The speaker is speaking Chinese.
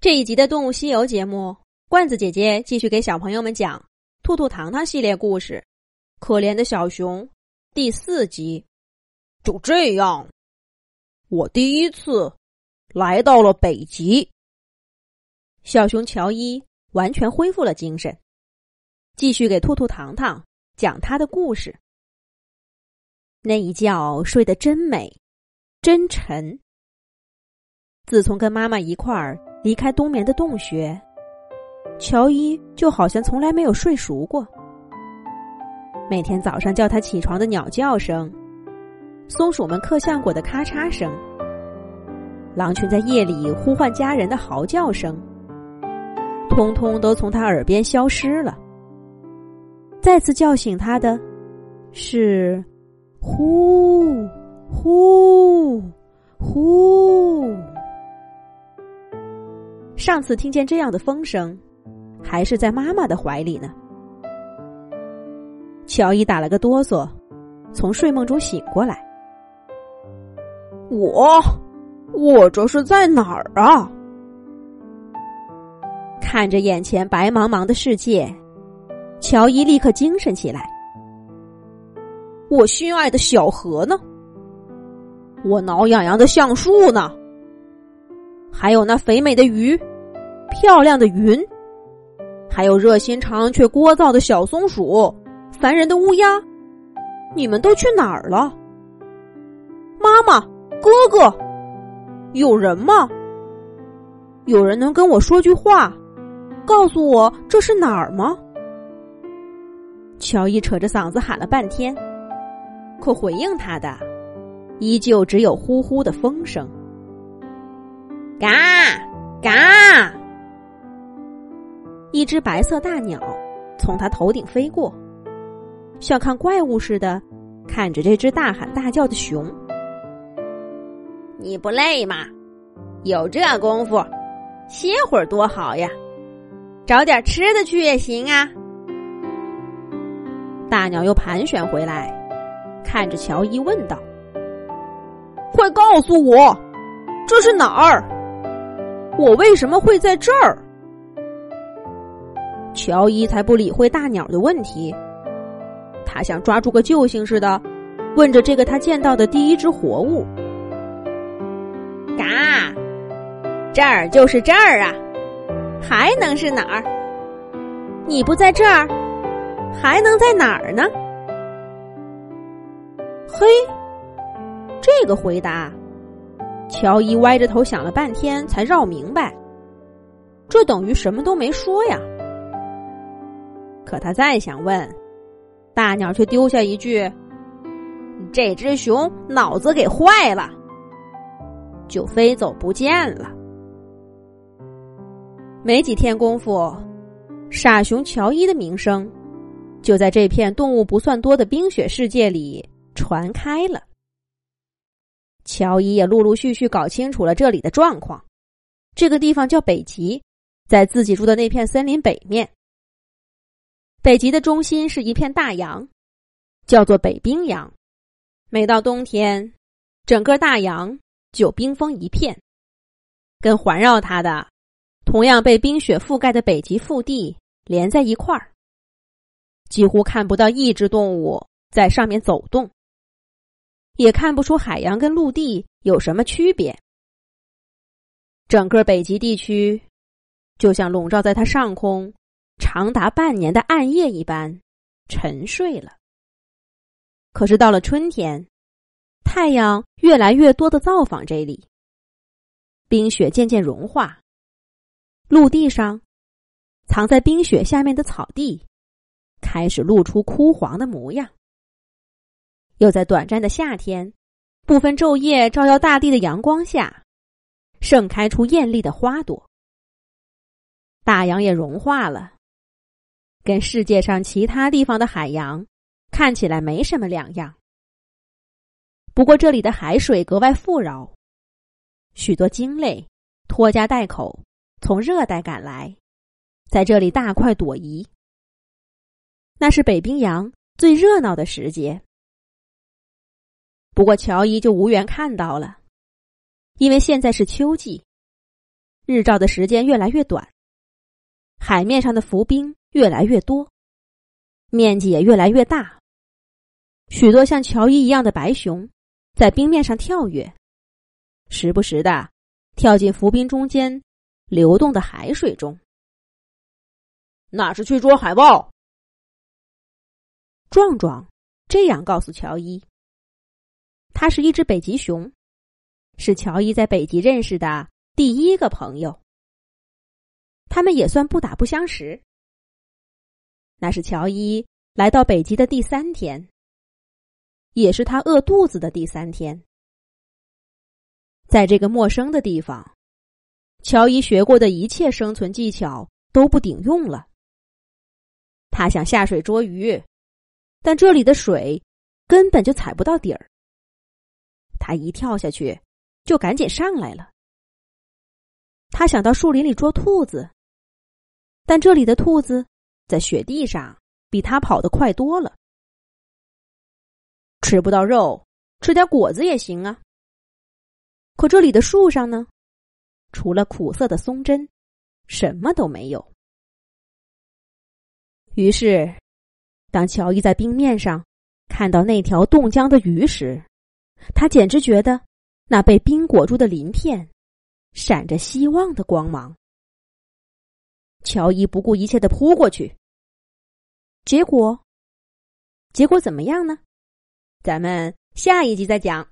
这一集的《动物西游》节目，罐子姐姐继续给小朋友们讲《兔兔糖糖》系列故事，《可怜的小熊》第四集。就这样，我第一次来到了北极。小熊乔伊完全恢复了精神，继续给兔兔糖糖讲他的故事。那一觉睡得真美，真沉。自从跟妈妈一块儿。离开冬眠的洞穴，乔伊就好像从来没有睡熟过。每天早上叫他起床的鸟叫声，松鼠们嗑橡果的咔嚓声，狼群在夜里呼唤家人的嚎叫声，通通都从他耳边消失了。再次叫醒他的，是呼呼呼。上次听见这样的风声，还是在妈妈的怀里呢。乔伊打了个哆嗦，从睡梦中醒过来。我，我这是在哪儿啊？看着眼前白茫茫的世界，乔伊立刻精神起来。我心爱的小河呢？我挠痒痒的橡树呢？还有那肥美的鱼。漂亮的云，还有热心肠却聒噪的小松鼠，烦人的乌鸦，你们都去哪儿了？妈妈，哥哥，有人吗？有人能跟我说句话，告诉我这是哪儿吗？乔伊扯着嗓子喊了半天，可回应他的，依旧只有呼呼的风声。嘎嘎。一只白色大鸟从他头顶飞过，像看怪物似的看着这只大喊大叫的熊。你不累吗？有这功夫，歇会儿多好呀！找点吃的去也行啊。大鸟又盘旋回来，看着乔伊问道：“快告诉我，这是哪儿？我为什么会在这儿？”乔伊才不理会大鸟的问题，他像抓住个救星似的，问着这个他见到的第一只活物：“嘎，这儿就是这儿啊，还能是哪儿？你不在这儿，还能在哪儿呢？”嘿，这个回答，乔伊歪着头想了半天才绕明白，这等于什么都没说呀。可他再想问，大鸟却丢下一句：“这只熊脑子给坏了。”就飞走不见了。没几天功夫，傻熊乔伊的名声就在这片动物不算多的冰雪世界里传开了。乔伊也陆陆续续搞清楚了这里的状况。这个地方叫北极，在自己住的那片森林北面。北极的中心是一片大洋，叫做北冰洋。每到冬天，整个大洋就冰封一片，跟环绕它的同样被冰雪覆盖的北极腹地连在一块儿，几乎看不到一只动物在上面走动，也看不出海洋跟陆地有什么区别。整个北极地区就像笼罩在它上空。长达半年的暗夜一般沉睡了。可是到了春天，太阳越来越多的造访这里，冰雪渐渐融化，陆地上藏在冰雪下面的草地开始露出枯黄的模样。又在短暂的夏天，部分昼夜照耀大地的阳光下，盛开出艳丽的花朵。大洋也融化了。跟世界上其他地方的海洋看起来没什么两样，不过这里的海水格外富饶，许多鲸类拖家带口从热带赶来，在这里大快朵颐。那是北冰洋最热闹的时节。不过乔伊就无缘看到了，因为现在是秋季，日照的时间越来越短，海面上的浮冰越来越多，面积也越来越大。许多像乔伊一样的白熊在冰面上跳跃，时不时的跳进浮冰中间流动的海水中。那是去捉海豹。壮壮这样告诉乔伊：“它是一只北极熊，是乔伊在北极认识的第一个朋友。他们也算不打不相识。那是乔伊来到北极的第三天，也是他饿肚子的第三天。在这个陌生的地方，乔伊学过的一切生存技巧都不顶用了。他想下水捉鱼。”但这里的水根本就踩不到底儿，他一跳下去就赶紧上来了。他想到树林里捉兔子，但这里的兔子在雪地上比他跑得快多了。吃不到肉，吃点果子也行啊。可这里的树上呢，除了苦涩的松针，什么都没有。于是。当乔伊在冰面上看到那条冻僵的鱼时，他简直觉得那被冰裹住的鳞片闪着希望的光芒。乔伊不顾一切的扑过去，结果，结果怎么样呢？咱们下一集再讲。